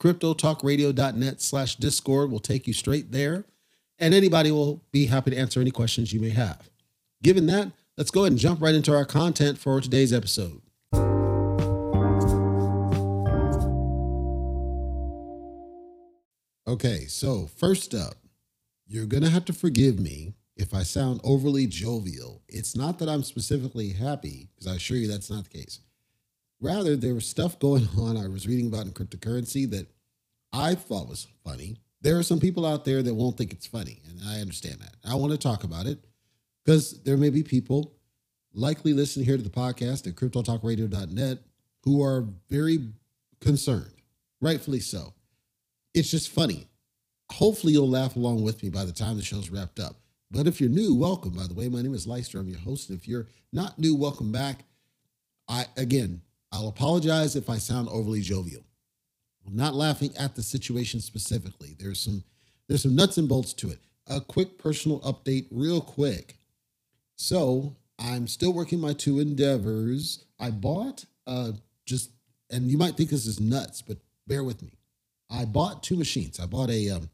CryptoTalkRadio.net slash Discord will take you straight there. And anybody will be happy to answer any questions you may have. Given that, let's go ahead and jump right into our content for today's episode. Okay, so first up, you're to have to forgive me if I sound overly jovial. It's not that I'm specifically happy, because I assure you that's not the case. Rather, there was stuff going on I was reading about in cryptocurrency that I thought was funny. There are some people out there that won't think it's funny, and I understand that. I want to talk about it because there may be people likely listening here to the podcast at cryptotalkradio.net who are very concerned, rightfully so it's just funny. Hopefully, you'll laugh along with me by the time the show's wrapped up. But if you're new, welcome. By the way, my name is Leister. I'm your host. And If you're not new, welcome back. I again, I'll apologize if I sound overly jovial. I'm not laughing at the situation specifically. There's some there's some nuts and bolts to it. A quick personal update, real quick. So I'm still working my two endeavors. I bought uh just and you might think this is nuts, but bear with me. I bought two machines. I bought a um,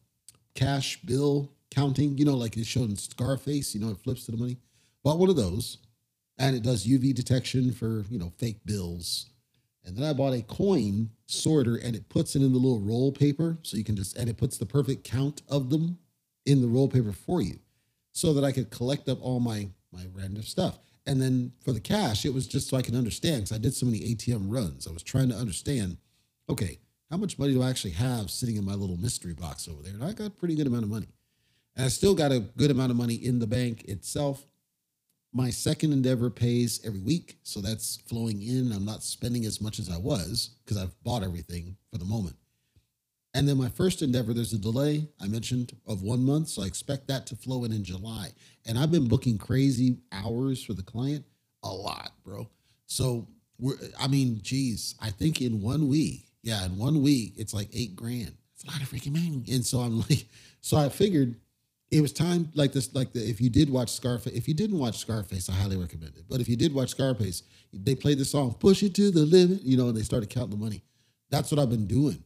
cash bill counting, you know, like it showed in Scarface, you know, it flips to the money. Bought one of those, and it does UV detection for, you know, fake bills. And then I bought a coin sorter, and it puts it in the little roll paper, so you can just, and it puts the perfect count of them in the roll paper for you, so that I could collect up all my my random stuff. And then for the cash, it was just so I can understand because I did so many ATM runs. I was trying to understand, okay, how much money do I actually have sitting in my little mystery box over there? And I got a pretty good amount of money. And I still got a good amount of money in the bank itself. My second endeavor pays every week. So that's flowing in. I'm not spending as much as I was because I've bought everything for the moment. And then my first endeavor, there's a delay I mentioned of one month. So I expect that to flow in in July. And I've been booking crazy hours for the client a lot, bro. So we're, I mean, geez, I think in one week, yeah, in one week, it's like eight grand. It's a lot of freaking money. And so I'm like, so I figured it was time like this, like the, if you did watch Scarface, if you didn't watch Scarface, I highly recommend it. But if you did watch Scarface, they played the song "Push It to the Limit," you know, and they started counting the money. That's what I've been doing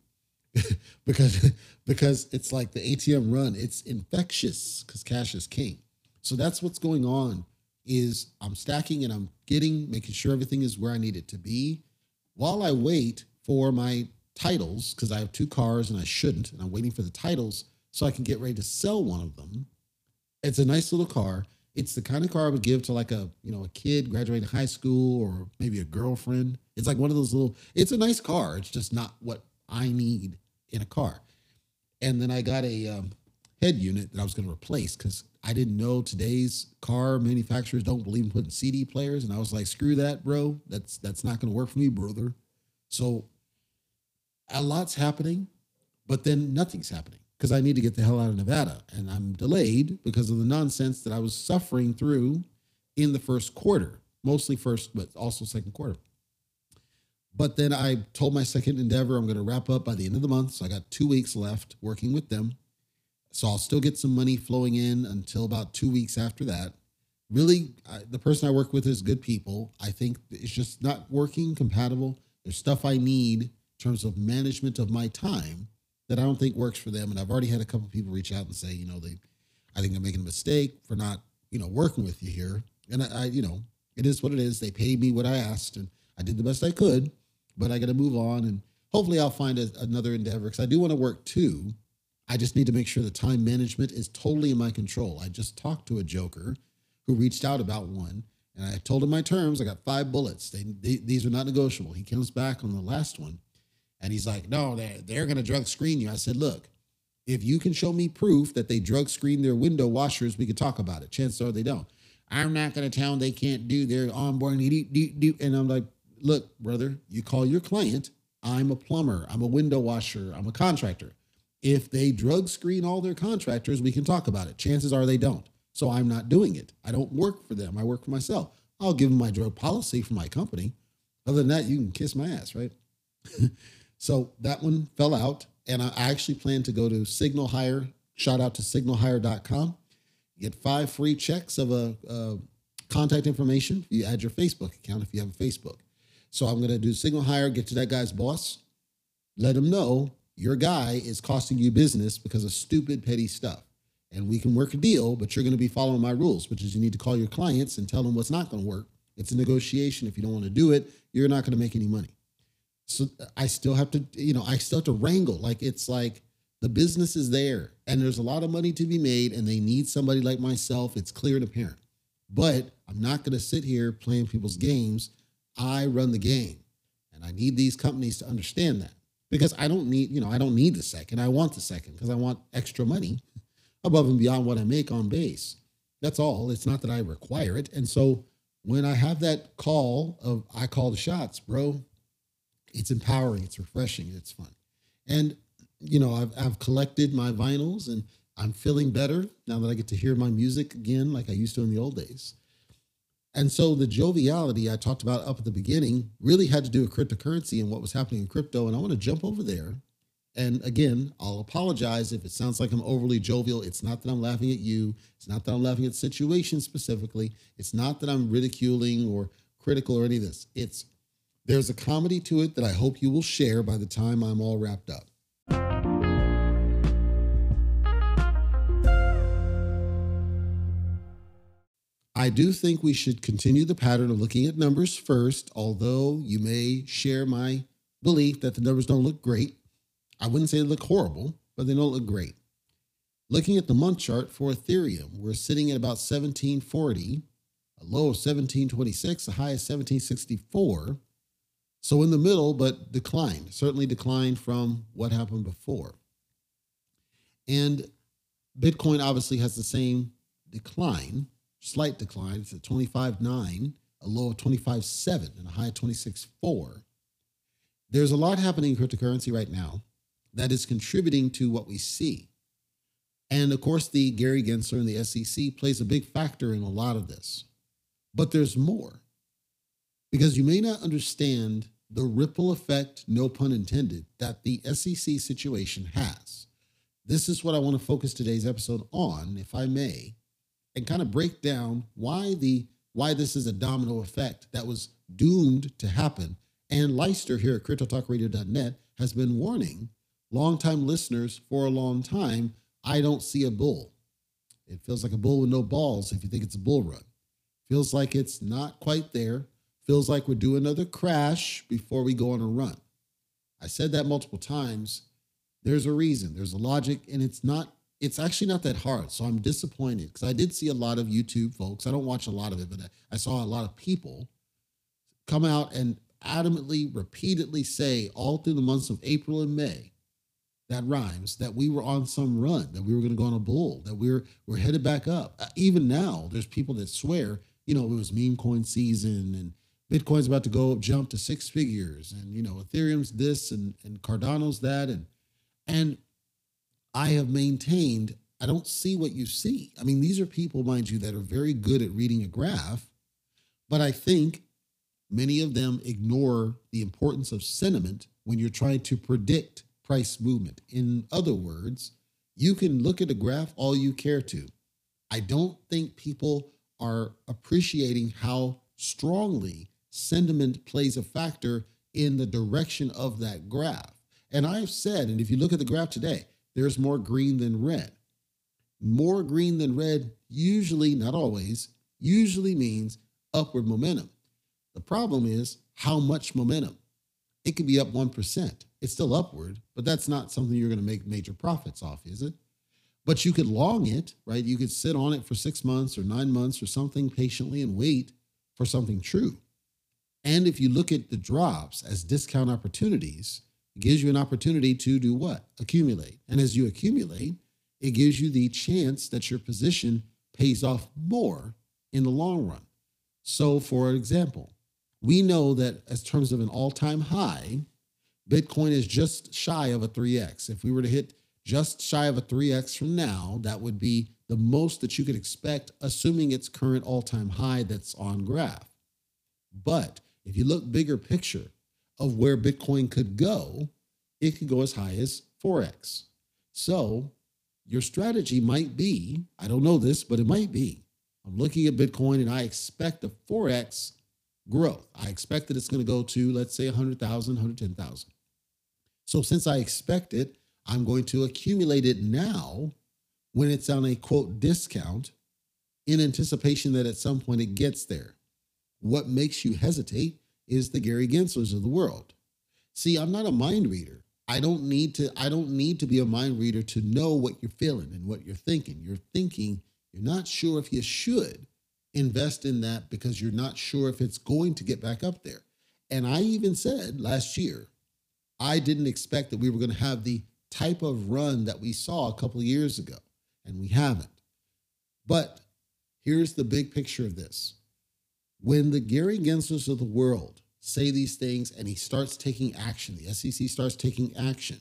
because because it's like the ATM run. It's infectious because cash is king. So that's what's going on. Is I'm stacking and I'm getting making sure everything is where I need it to be, while I wait for my titles because I have two cars and I shouldn't, and I'm waiting for the titles so I can get ready to sell one of them. It's a nice little car. It's the kind of car I would give to like a you know a kid graduating high school or maybe a girlfriend. It's like one of those little. It's a nice car. It's just not what I need in a car. And then I got a um, head unit that I was going to replace because I didn't know today's car manufacturers don't believe in putting CD players, and I was like, screw that, bro. That's that's not going to work for me, brother. So a lot's happening, but then nothing's happening because I need to get the hell out of Nevada. And I'm delayed because of the nonsense that I was suffering through in the first quarter, mostly first, but also second quarter. But then I told my second endeavor I'm going to wrap up by the end of the month. So I got two weeks left working with them. So I'll still get some money flowing in until about two weeks after that. Really, I, the person I work with is good people. I think it's just not working compatible. There's stuff I need in terms of management of my time that I don't think works for them. And I've already had a couple people reach out and say, you know, they, I think they're making a mistake for not, you know, working with you here. And I, I you know, it is what it is. They paid me what I asked, and I did the best I could. But I got to move on, and hopefully I'll find a, another endeavor because I do want to work too. I just need to make sure the time management is totally in my control. I just talked to a joker who reached out about one, and I told him my terms. I got five bullets. They, they, these are not negotiable. He comes back on the last one, and he's like, "No, they're, they're going to drug screen you." I said, "Look, if you can show me proof that they drug screen their window washers, we could talk about it. Chances are they don't. I'm not going to tell them they can't do their onboarding. And I'm like, look, brother, you call your client. I'm a plumber. I'm a window washer. I'm a contractor. If they drug screen all their contractors, we can talk about it. Chances are they don't. So I'm not doing it. I don't work for them. I work for myself. I'll give them my drug policy for my company. Other than that, you can kiss my ass, right? so that one fell out. And I actually plan to go to Signal Hire. Shout out to signalhire.com. Get five free checks of a, a contact information. You add your Facebook account if you have a Facebook. So I'm going to do Signal Hire, get to that guy's boss, let him know your guy is costing you business because of stupid, petty stuff. And we can work a deal, but you're going to be following my rules, which is you need to call your clients and tell them what's not going to work. It's a negotiation. If you don't want to do it, you're not going to make any money. So I still have to, you know, I still have to wrangle. Like it's like the business is there and there's a lot of money to be made and they need somebody like myself. It's clear and apparent. But I'm not going to sit here playing people's games. I run the game and I need these companies to understand that because I don't need, you know, I don't need the second. I want the second because I want extra money above and beyond what I make on base. That's all. It's not that I require it. And so when I have that call of I call the shots, bro, it's empowering, it's refreshing, it's fun. And you know, I've I've collected my vinyls and I'm feeling better now that I get to hear my music again like I used to in the old days. And so the joviality I talked about up at the beginning really had to do with cryptocurrency and what was happening in crypto. And I want to jump over there. And again, I'll apologize if it sounds like I'm overly jovial. It's not that I'm laughing at you. It's not that I'm laughing at situations specifically. It's not that I'm ridiculing or critical or any of this. It's there's a comedy to it that I hope you will share by the time I'm all wrapped up. I do think we should continue the pattern of looking at numbers first, although you may share my belief that the numbers don't look great. I wouldn't say they look horrible, but they don't look great. Looking at the month chart for Ethereum, we're sitting at about 1740, a low of 1726, a high of 1764. So in the middle, but declined, certainly declined from what happened before. And Bitcoin obviously has the same decline slight decline. It's at 25.9, a low of 25.7, and a high of 26.4. There's a lot happening in cryptocurrency right now that is contributing to what we see. And of course, the Gary Gensler and the SEC plays a big factor in a lot of this. But there's more because you may not understand the ripple effect, no pun intended, that the SEC situation has. This is what I want to focus today's episode on, if I may, and kind of break down why the why this is a domino effect that was doomed to happen. And Leister here at CryptoTalkRadio.net has been warning longtime listeners for a long time. I don't see a bull. It feels like a bull with no balls if you think it's a bull run. Feels like it's not quite there. Feels like we're due another crash before we go on a run. I said that multiple times. There's a reason, there's a logic, and it's not it's actually not that hard. So I'm disappointed because I did see a lot of YouTube folks. I don't watch a lot of it, but I saw a lot of people come out and adamantly, repeatedly say all through the months of April and May that rhymes that we were on some run, that we were going to go on a bull, that we're we're headed back up. Uh, even now, there's people that swear, you know, it was meme coin season and Bitcoin's about to go jump to six figures, and you know, Ethereum's this and and Cardano's that, and and I have maintained I don't see what you see. I mean, these are people, mind you, that are very good at reading a graph, but I think many of them ignore the importance of sentiment when you're trying to predict price movement. In other words, You can look at a graph all you care to. I don't think people are appreciating how strongly sentiment plays a factor in the direction of that graph. And I've said, and if you look at the graph today, there's more green than red. More green than red usually, not always, usually means upward momentum. The problem is how much momentum. It could be up 1%. It's still upward, but that's not something you're going to make major profits off, is it? But you could long it, right? You could sit on it for six months or nine months or something patiently and wait for something true. And if you look at the drops as discount opportunities, it gives you an opportunity to do what? Accumulate. And as you accumulate, it gives you the chance that your position pays off more in the long run. So, for example, we know that as terms of an all-time high, Bitcoin is just shy of a 3x. If we were to hit just shy of a 3x from now, that would be the most that you could expect, assuming its current all-time high that's on graph. But if you look bigger picture of where Bitcoin could go, it could go as high as 4x. So your strategy might be, I don't know this, but it might be, I'm looking at Bitcoin and I expect a 4x growth. I expect that it's going to go to, let's say, 100,000, 110,000. So since I expect it, I'm going to accumulate it now when it's on a quote discount in anticipation that at some point it gets there. What makes you hesitate is the Gary Genslers of the world. See, I'm not a mind reader. I don't need to I don't need to be a mind reader to know what you're feeling and what you're thinking. You're thinking you're not sure if you should invest in that because you're not sure if it's going to get back up there. And I even said last year, I didn't expect that we were going to have the type of run that we saw a couple years ago, and we haven't. But here's the big picture of this. When the Gary Genslers of the world say these things and he starts taking action, the SEC starts taking action,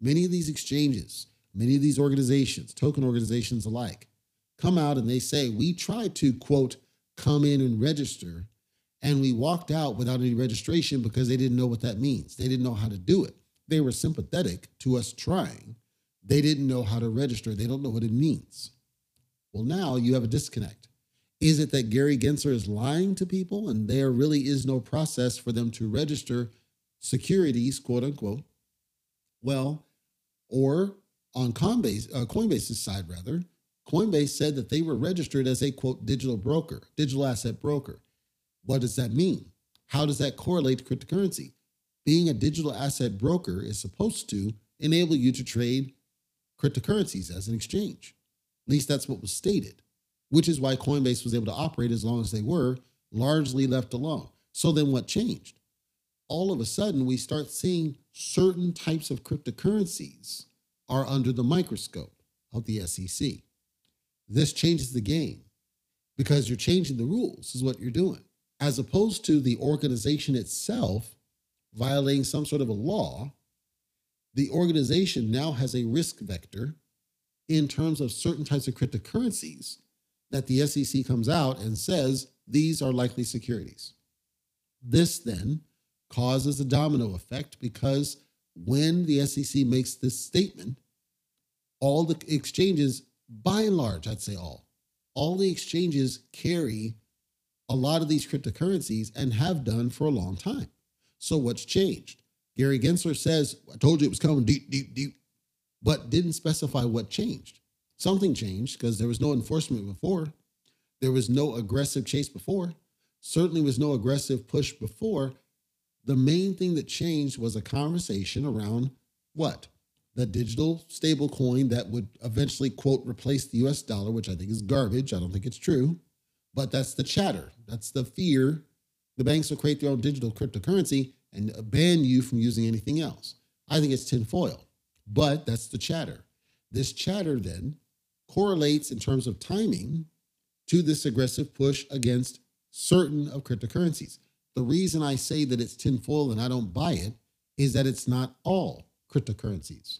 many of these exchanges, many of these organizations, token organizations alike, come out and they say, we tried to, quote, come in and register, and we walked out without any registration because they didn't know what that means. They didn't know how to do it. They were sympathetic to us trying. They didn't know how to register. They don't know what it means. Well, now you have a disconnect. Is it that Gary Gensler is lying to people and there really is no process for them to register securities, quote unquote? Well, or on Coinbase, uh, Coinbase's side, rather, Coinbase said that they were registered as a quote digital broker, digital asset broker. What does that mean? How does that correlate to cryptocurrency? Being a digital asset broker is supposed to enable you to trade cryptocurrencies as an exchange. At least that's what was stated, which is why Coinbase was able to operate as long as they were, largely left alone. So then what changed? All of a sudden, we start seeing certain types of cryptocurrencies are under the microscope of the SEC. This changes the game because you're changing the rules, is what you're doing, as opposed to the organization itself violating some sort of a law. The organization now has a risk vector in terms of certain types of cryptocurrencies that the SEC comes out and says these are likely securities. This then causes a domino effect because when the SEC makes this statement, all the exchanges by and large, I'd say all, all the exchanges carry a lot of these cryptocurrencies and have done for a long time. So what's changed? Gary Gensler says, I told you it was coming deep, deep, deep, but didn't specify what changed. Something changed because there was no enforcement before. There was no aggressive chase before. Certainly was no aggressive push before. The main thing that changed was a conversation around what? the digital stable coin that would eventually, quote, replace the US dollar, which I think is garbage. I don't think it's true. But that's the chatter. That's the fear. The banks will create their own digital cryptocurrency and ban you from using anything else. I think it's tinfoil, but that's the chatter. This chatter then correlates in terms of timing to this aggressive push against certain of cryptocurrencies. The reason I say that it's tinfoil and I don't buy it is that it's not all cryptocurrencies.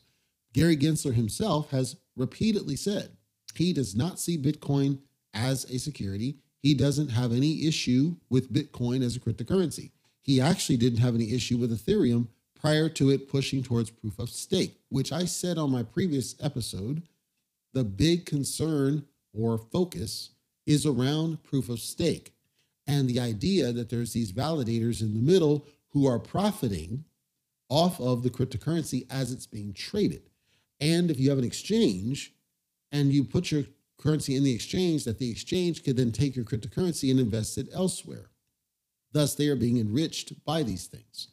Gary Gensler himself has repeatedly said he does not see Bitcoin as a security. He doesn't have any issue with Bitcoin as a cryptocurrency. He actually didn't have any issue with Ethereum prior to it pushing towards proof of stake, which I said on my previous episode. The big concern or focus is around proof of stake and the idea that there's these validators in the middle who are profiting off of the cryptocurrency as it's being traded. And if you have an exchange and you put your currency in the exchange, that the exchange could then take your cryptocurrency and invest it elsewhere. Thus, they are being enriched by these things.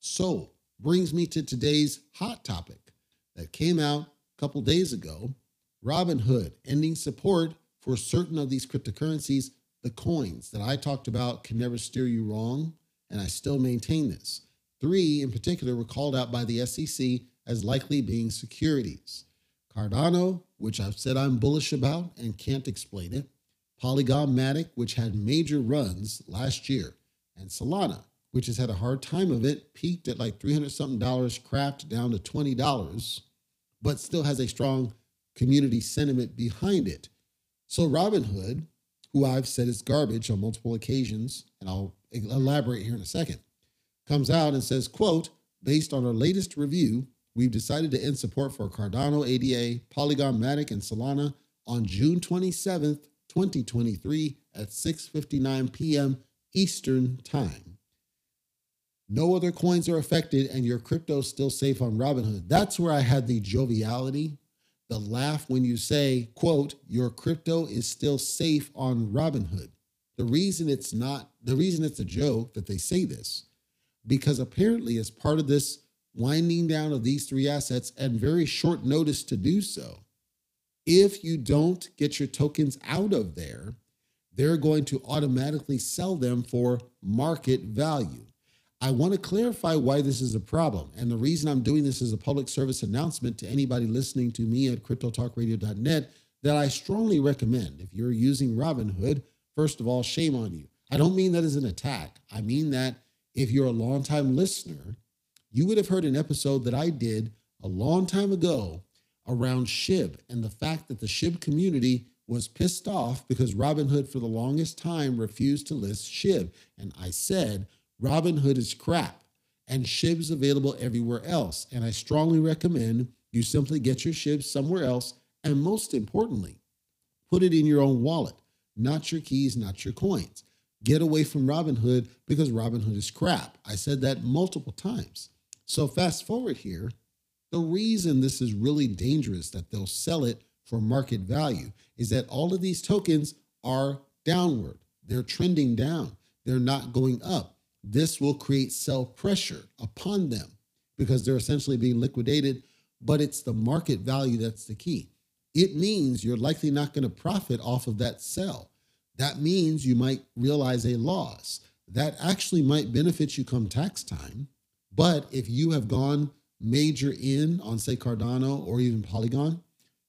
So, brings me to today's hot topic that came out a couple days ago Robinhood ending support for certain of these cryptocurrencies, the coins that I talked about can never steer you wrong, and I still maintain this. Three in particular were called out by the SEC as likely being securities. Cardano, which I've said I'm bullish about and can't explain it, Polygon Matic, which had major runs last year, and Solana, which has had a hard time of it, peaked at like 300 something dollars, crapped down to $20, but still has a strong community sentiment behind it. So Robinhood, who I've said is garbage on multiple occasions, and I'll elaborate here in a second, comes out and says, quote, based on our latest review, we've decided to end support for Cardano ADA, Polygon Matic, and Solana on June 27th, 2023 at 6:59 p.m. Eastern Time. No other coins are affected and your crypto is still safe on Robinhood. That's where I had the joviality the laugh when you say, quote, your crypto is still safe on Robinhood. The reason it's not, the reason it's a joke that they say this, because apparently as part of this winding down of these three assets and very short notice to do so, if you don't get your tokens out of there, they're going to automatically sell them for market value. I want to clarify why this is a problem. And the reason I'm doing this is a public service announcement to anybody listening to me at cryptotalkradio.net that I strongly recommend if you're using Robinhood, first of all, shame on you. I don't mean that as an attack. I mean that if you're a longtime listener, you would have heard an episode that I did a long time ago around SHIB and the fact that the SHIB community was pissed off because Robinhood for the longest time refused to list SHIB. And I said, Robinhood is crap, and SHIB's available everywhere else. And I strongly recommend you simply get your SHIB somewhere else. And most importantly, put it in your own wallet, not your keys, not your coins. Get away from Robinhood because Robinhood is crap. I said that multiple times. So, fast forward here, the reason this is really dangerous that they'll sell it for market value is that all of these tokens are downward. They're trending down, they're not going up this will create sell pressure upon them because they're essentially being liquidated, but it's the market value that's the key. It means you're likely not going to profit off of that sell. That means you might realize a loss. That actually might benefit you come tax time. But if you have gone major in on, say, Cardano or even Polygon,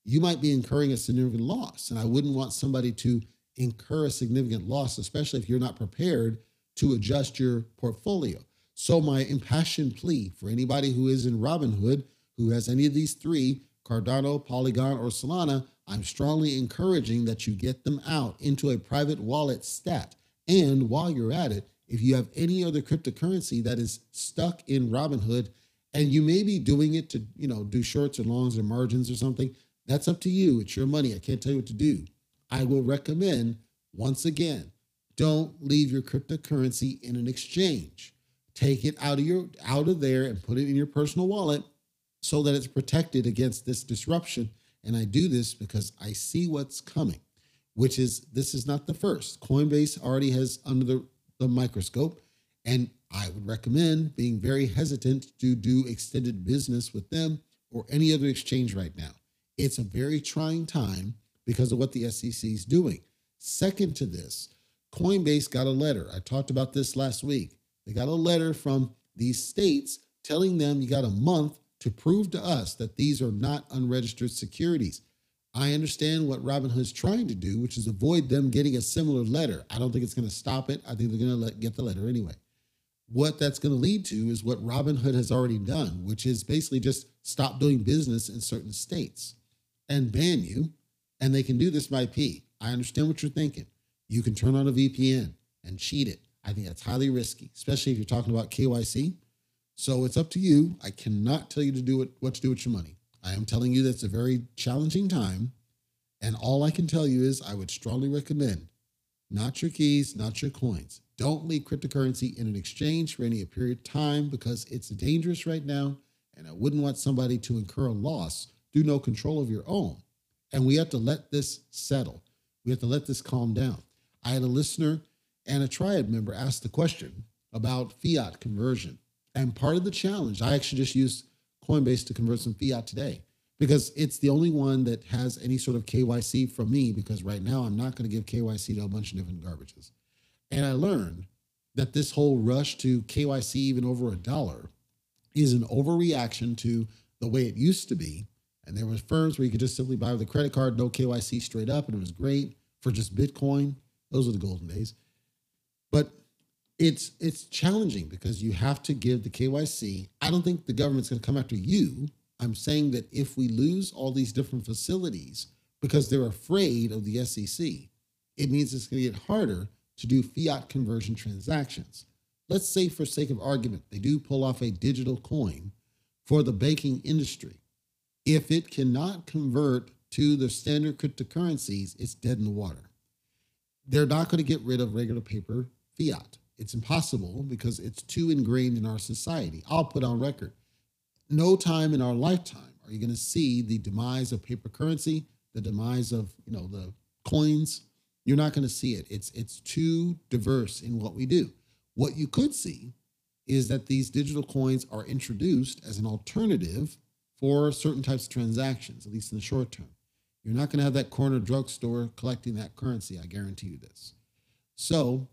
you might be incurring a significant loss. And I wouldn't want somebody to incur a significant loss, especially if you're not prepared to adjust your portfolio. So, my impassioned plea for anybody who is in Robinhood who has any of these three Cardano, Polygon, or Solana I'm strongly encouraging that you get them out into a private wallet stat. And while you're at it, if you have any other cryptocurrency that is stuck in Robinhood and you may be doing it to, you know, do shorts or longs or margins or something, that's up to you. It's your money. I can't tell you what to do. I will recommend once again don't leave your cryptocurrency in an exchange. Take it out of your out of there and put it in your personal wallet so that it's protected against this disruption. And I do this because I see what's coming, which is this is not the first. Coinbase already has under the, the microscope. And I would recommend being very hesitant to do extended business with them or any other exchange right now. It's a very trying time because of what the SEC is doing. Second to this, Coinbase got a letter. I talked about this last week. They got a letter from these states telling them you got a month to prove to us that these are not unregistered securities. I understand what Robinhood's trying to do, which is avoid them getting a similar letter. I don't think it's going to stop it. I think they're going to get the letter anyway. What that's going to lead to is what Robinhood has already done, which is basically just stop doing business in certain states and ban you. And they can do this by P. I understand what you're thinking. You can turn on a VPN and cheat it. I think that's highly risky, especially if you're talking about KYC. So it's up to you. I cannot tell you to do it, what to do with your money. I am telling you that's a very challenging time. And all I can tell you is I would strongly recommend not your keys, not your coins. Don't leave cryptocurrency in an exchange for any period of time because it's dangerous right now. And I wouldn't want somebody to incur a loss through no control of your own. And we have to let this settle. We have to let this calm down. I had a listener and a triad member ask the question about fiat conversion. And part of the challenge, I actually just used Coinbase to convert some fiat today because it's the only one that has any sort of KYC from me. Because right now, I'm not going to give KYC to a bunch of different garbages. And I learned that this whole rush to KYC, even over a dollar, is an overreaction to the way it used to be. And there were firms where you could just simply buy with a credit card, no KYC straight up, and it was great for just Bitcoin. Those were the golden days. But it's it's challenging because you have to give the KYC. I don't think the government's going to come after you. I'm saying that if we lose all these different facilities because they're afraid of the SEC, it means it's going to get harder to do fiat conversion transactions. Let's say, for sake of argument, they do pull off a digital coin for the banking industry. If it cannot convert to the standard cryptocurrencies, it's dead in the water. They're not going to get rid of regular paper fiat. It's impossible because it's too ingrained in our society. I'll put on record no time in our lifetime are you going to see the demise of paper currency, the demise of you know the coins. You're not going to see it. It's it's too diverse in what we do. What you could see is that these digital coins are introduced as an alternative for certain types of transactions, at least in the short term. You're not going to have that corner drugstore collecting that currency. I guarantee you this. So,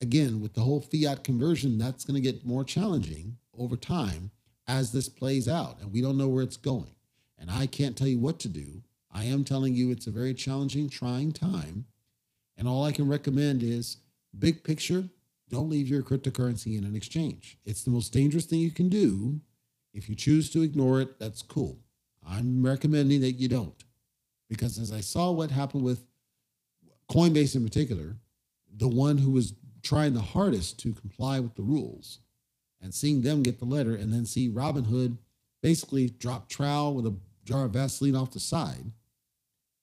again, with the whole fiat conversion, that's going to get more challenging over time as this plays out. And we don't know where it's going. And I can't tell you what to do. I am telling you it's a very challenging, trying time. And all I can recommend is big picture, don't leave your cryptocurrency in an exchange. It's the most dangerous thing you can do. If you choose to ignore it, that's cool. I'm recommending that you don't. Because as I saw what happened with Coinbase in particular, the one who was trying the hardest to comply with the rules, and seeing them get the letter and then see Robinhood basically drop trowel with a jar of Vaseline off the side,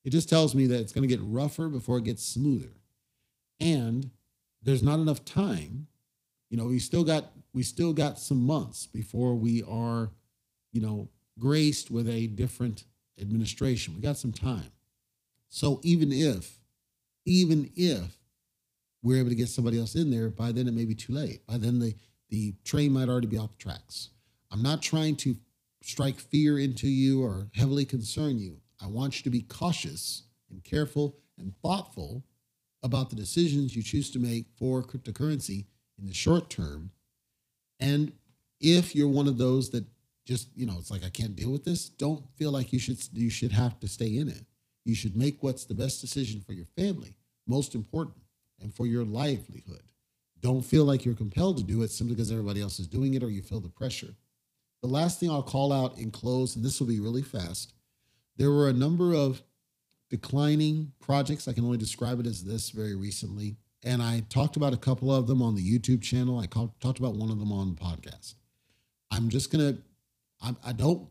it just tells me that it's going to get rougher before it gets smoother. And there's not enough time. You know, we still got we still got some months before we are, you know, graced with a different administration. We got some time. So even if, even if we're able to get somebody else in there, by then it may be too late. By then the the train might already be off the tracks. I'm not trying to strike fear into you or heavily concern you. I want you to be cautious and careful and thoughtful about the decisions you choose to make for cryptocurrency in the short term. And if you're one of those that just, you know, it's like I can't deal with this, don't feel like you should you should have to stay in it. You should make what's the best decision for your family, most important, and for your livelihood. Don't feel like you're compelled to do it simply because everybody else is doing it or you feel the pressure. The last thing I'll call out in close, and this will be really fast, there were a number of declining projects. I can only describe it as this very recently. And I talked about a couple of them on the YouTube channel. I talked about one of them on the podcast. I'm just going to, I don't,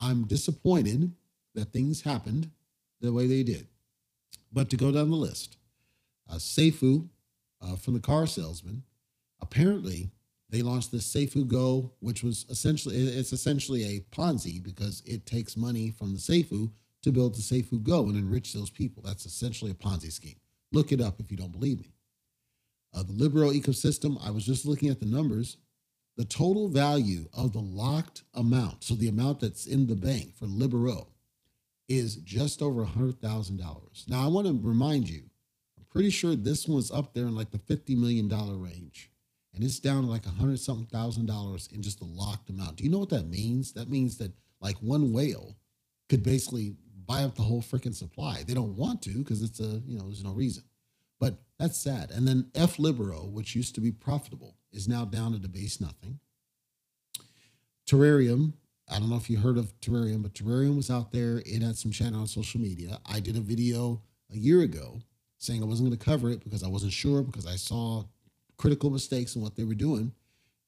I'm disappointed that things happened the way they did. But to go down the list, uh, Seifu uh, from the car salesman. Apparently, they launched the Seifu Go, which was essentially it's essentially a Ponzi because it takes money from the Seifu to build the Seifu Go and enrich those people. That's essentially a Ponzi scheme. Look it up if you don't believe me. Uh, the Libero ecosystem, I was just looking at the numbers. The total value of the locked amount, so the amount that's in the bank for Libero, is just over $100,000. Now, I want to remind you I'm Pretty sure this one's up there in like the $50 million range. And it's down to like a hundred something thousand dollars in just the locked amount. Do you know what that means? That means that like one whale could basically buy up the whole freaking supply. They don't want to because it's a, you know, there's no reason. But that's sad. And then F Libero, which used to be profitable, is now down to the base nothing. Terrarium, I don't know if you heard of Terrarium, but Terrarium was out there. It had some channel on social media. I did a video a year ago saying I wasn't going to cover it because I wasn't sure because I saw critical mistakes in what they were doing.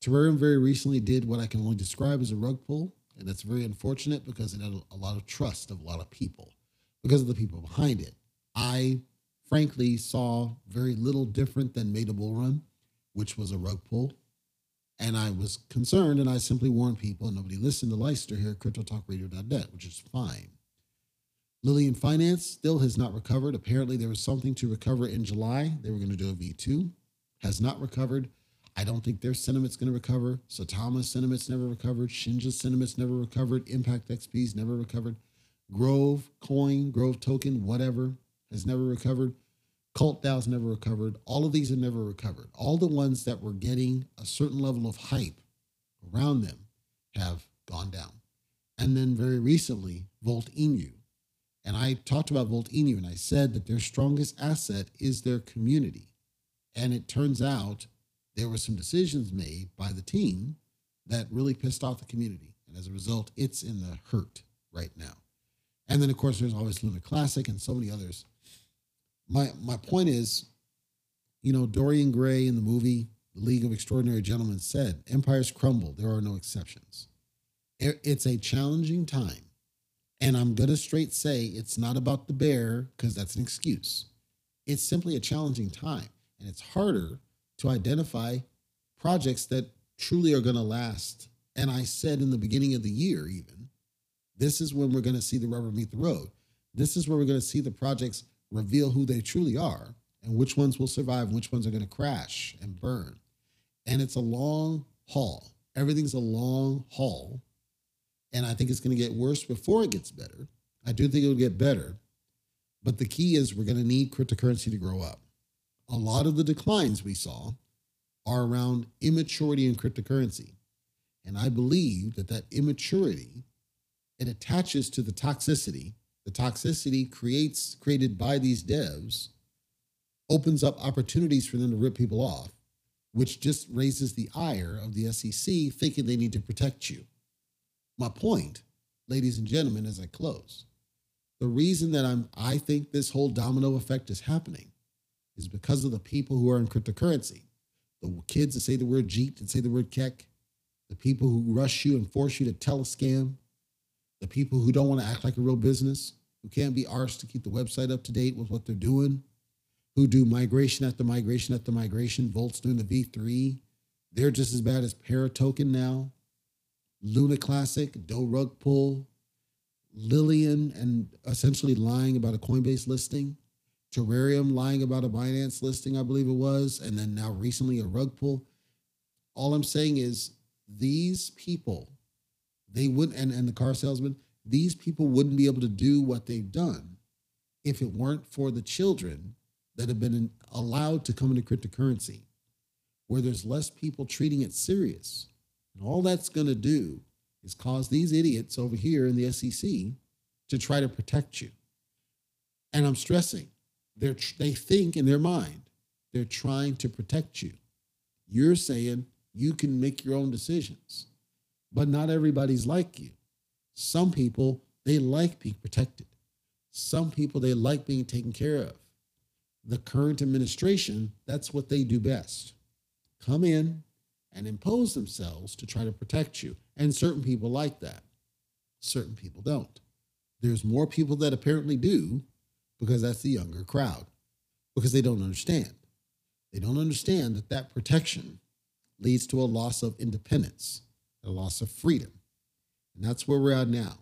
Terrarium very recently did what I can only describe as a rug pull, and that's very unfortunate because it had a lot of trust of a lot of people because of the people behind it. I frankly saw very little different than Made a Bull Run, which was a rug pull. And I was concerned and I simply warned people, and nobody listened to Leicester here at CryptoTalkRadio.net, which is fine. Lillian Finance still has not recovered. Apparently, there was something to recover in July. They were going to do a V2, has not recovered. I don't think their sentiment's going to recover. Saitama's sentiment's never recovered. Shinja's sentiment's never recovered. Impact XP's never recovered. Grove coin, Grove token, whatever, has never recovered. Cult DAO's never recovered. All of these have never recovered. All the ones that were getting a certain level of hype around them have gone down. And then very recently, Volt Inu. And I talked about Volt Inu and I said that their strongest asset is their community. And it turns out there were some decisions made by the team that really pissed off the community. And as a result, it's in the hurt right now. And then, of course, there's always Luna Classic and so many others. My my point is, you know, Dorian Gray in the movie The League of Extraordinary Gentlemen said, "Empires crumble. There are no exceptions." It's a challenging time, and I'm gonna straight say it's not about the bear because that's an excuse. It's simply a challenging time, and it's harder to identify projects that truly are going to last. And I said in the beginning of the year, even, this is when we're going to see the rubber meet the road. This is where we're going to see the projects reveal who they truly are and which ones will survive and which ones are going to crash and burn. And it's a long haul. Everything's a long haul. And I think it's going to get worse before it gets better. I do think it'll get better. But the key is we're going to need cryptocurrency to grow up a lot of the declines we saw are around immaturity in cryptocurrency. And I believe that that immaturity, it attaches to the toxicity. The toxicity creates created by these devs opens up opportunities for them to rip people off, which just raises the ire of the SEC thinking they need to protect you. My point, ladies and gentlemen, as I close, the reason that I'm I think this whole domino effect is happening is because of the people who are in cryptocurrency. The kids that say the word Jeet and say the word Keck, the people who rush you and force you to tell a scam, the people who don't want to act like a real business, who can't be arsed to keep the website up to date with what they're doing, who do migration after migration after migration. Volt's doing the V3. They're just as bad as Paratoken now. Luna Classic, Doe Rug Pull, Lillian, and essentially lying about a Coinbase listing. Terrarium lying about a Binance listing, I believe it was, and then now recently a rug pull. All I'm saying is these people, they wouldn't, and, and the car salesman, these people wouldn't be able to do what they've done if it weren't for the children that have been allowed to come into cryptocurrency, where there's less people treating it serious. And all that's going to do is cause these idiots over here in the SEC to try to protect you. And I'm stressing they're, they think in their mind they're trying to protect you. You're saying you can make your own decisions, but not everybody's like you. Some people, they like being protected. Some people, they like being taken care of. The current administration, that's what they do best come in and impose themselves to try to protect you. And certain people like that, certain people don't. There's more people that apparently do because that's the younger crowd, because they don't understand. They don't understand that that protection leads to a loss of independence, a loss of freedom. And that's where we're at now.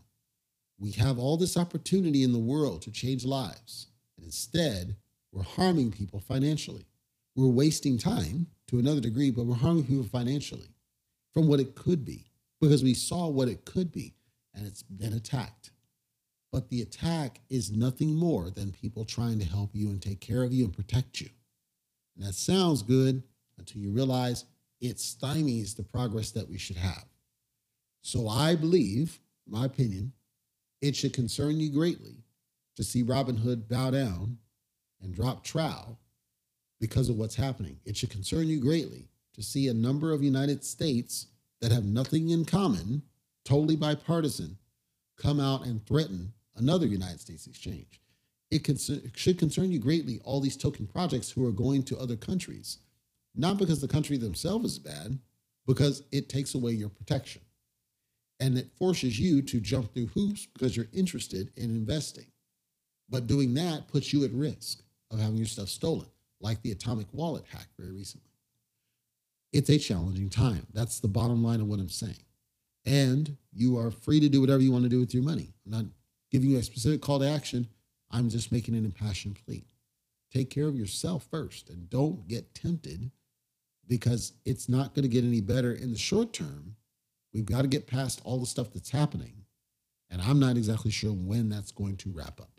We have all this opportunity in the world to change lives. And instead, we're harming people financially. We're wasting time to another degree, but we're harming people financially from what it could be because we saw what it could be and it's been attacked. But the attack is nothing more than people trying to help you and take care of you and protect you. And that sounds good until you realize it stymies the progress that we should have. So I believe, my opinion, it should concern you greatly to see Robinhood bow down and drop trowel because of what's happening. It should concern you greatly to see a number of United States that have nothing in common, totally bipartisan, come out and threaten another United States exchange. It, it should concern you greatly, all these token projects who are going to other countries, not because the country themselves is bad, because it takes away your protection and it forces you to jump through hoops because you're interested in investing. But doing that puts you at risk of having your stuff stolen, like the atomic wallet hack very recently. It's a challenging time. That's the bottom line of what I'm saying. And you are free to do whatever you want to do with your money. I'm not giving you a specific call to action. I'm just making an impassioned plea. Take care of yourself first and don't get tempted because it's not going to get any better in the short term. We've got to get past all the stuff that's happening. And I'm not exactly sure when that's going to wrap up.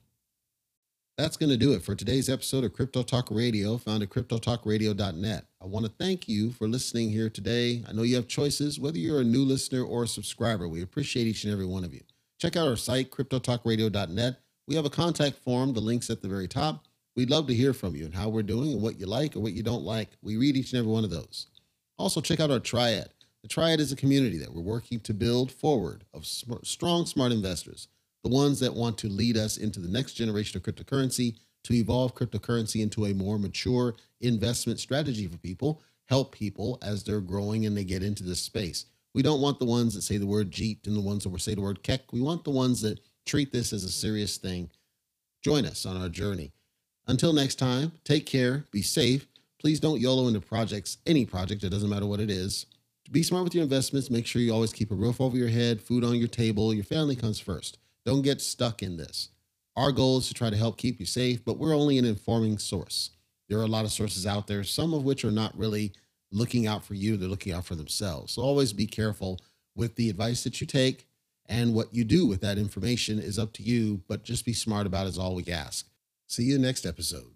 That's going to do it for today's episode of Crypto Talk Radio, found at cryptotalkradio.net. I want to thank you for listening here today. I know you have choices, whether you're a new listener or a subscriber. We appreciate each and every one of you. Check out our site, cryptotalkradio.net. We have a contact form, the link's at the very top. We'd love to hear from you and how we're doing and what you like or what you don't like. We read each and every one of those. Also, check out our Triad. The Triad is a community that we're working to build forward of strong, smart investors the ones that want to lead us into the next generation of cryptocurrency, to evolve cryptocurrency into a more mature investment strategy for people, help people as they're growing and they get into this space. We don't want the ones that say the word JEET and the ones that say the word KEK. We want the ones that treat this as a serious thing. Join us on our journey. Until next time, take care, be safe. Please don't YOLO into projects, any project, it doesn't matter what it is. Be smart with your investments. Make sure you always keep a roof over your head, food on your table. Your family comes first. Don't get stuck in this. Our goal is to try to help keep you safe, but we're only an informing source. There are a lot of sources out there, some of which are not really looking out for you, they're looking out for themselves. So always be careful with the advice that you take and what you do with that information is up to you, but just be smart about it is all we ask. See you next episode.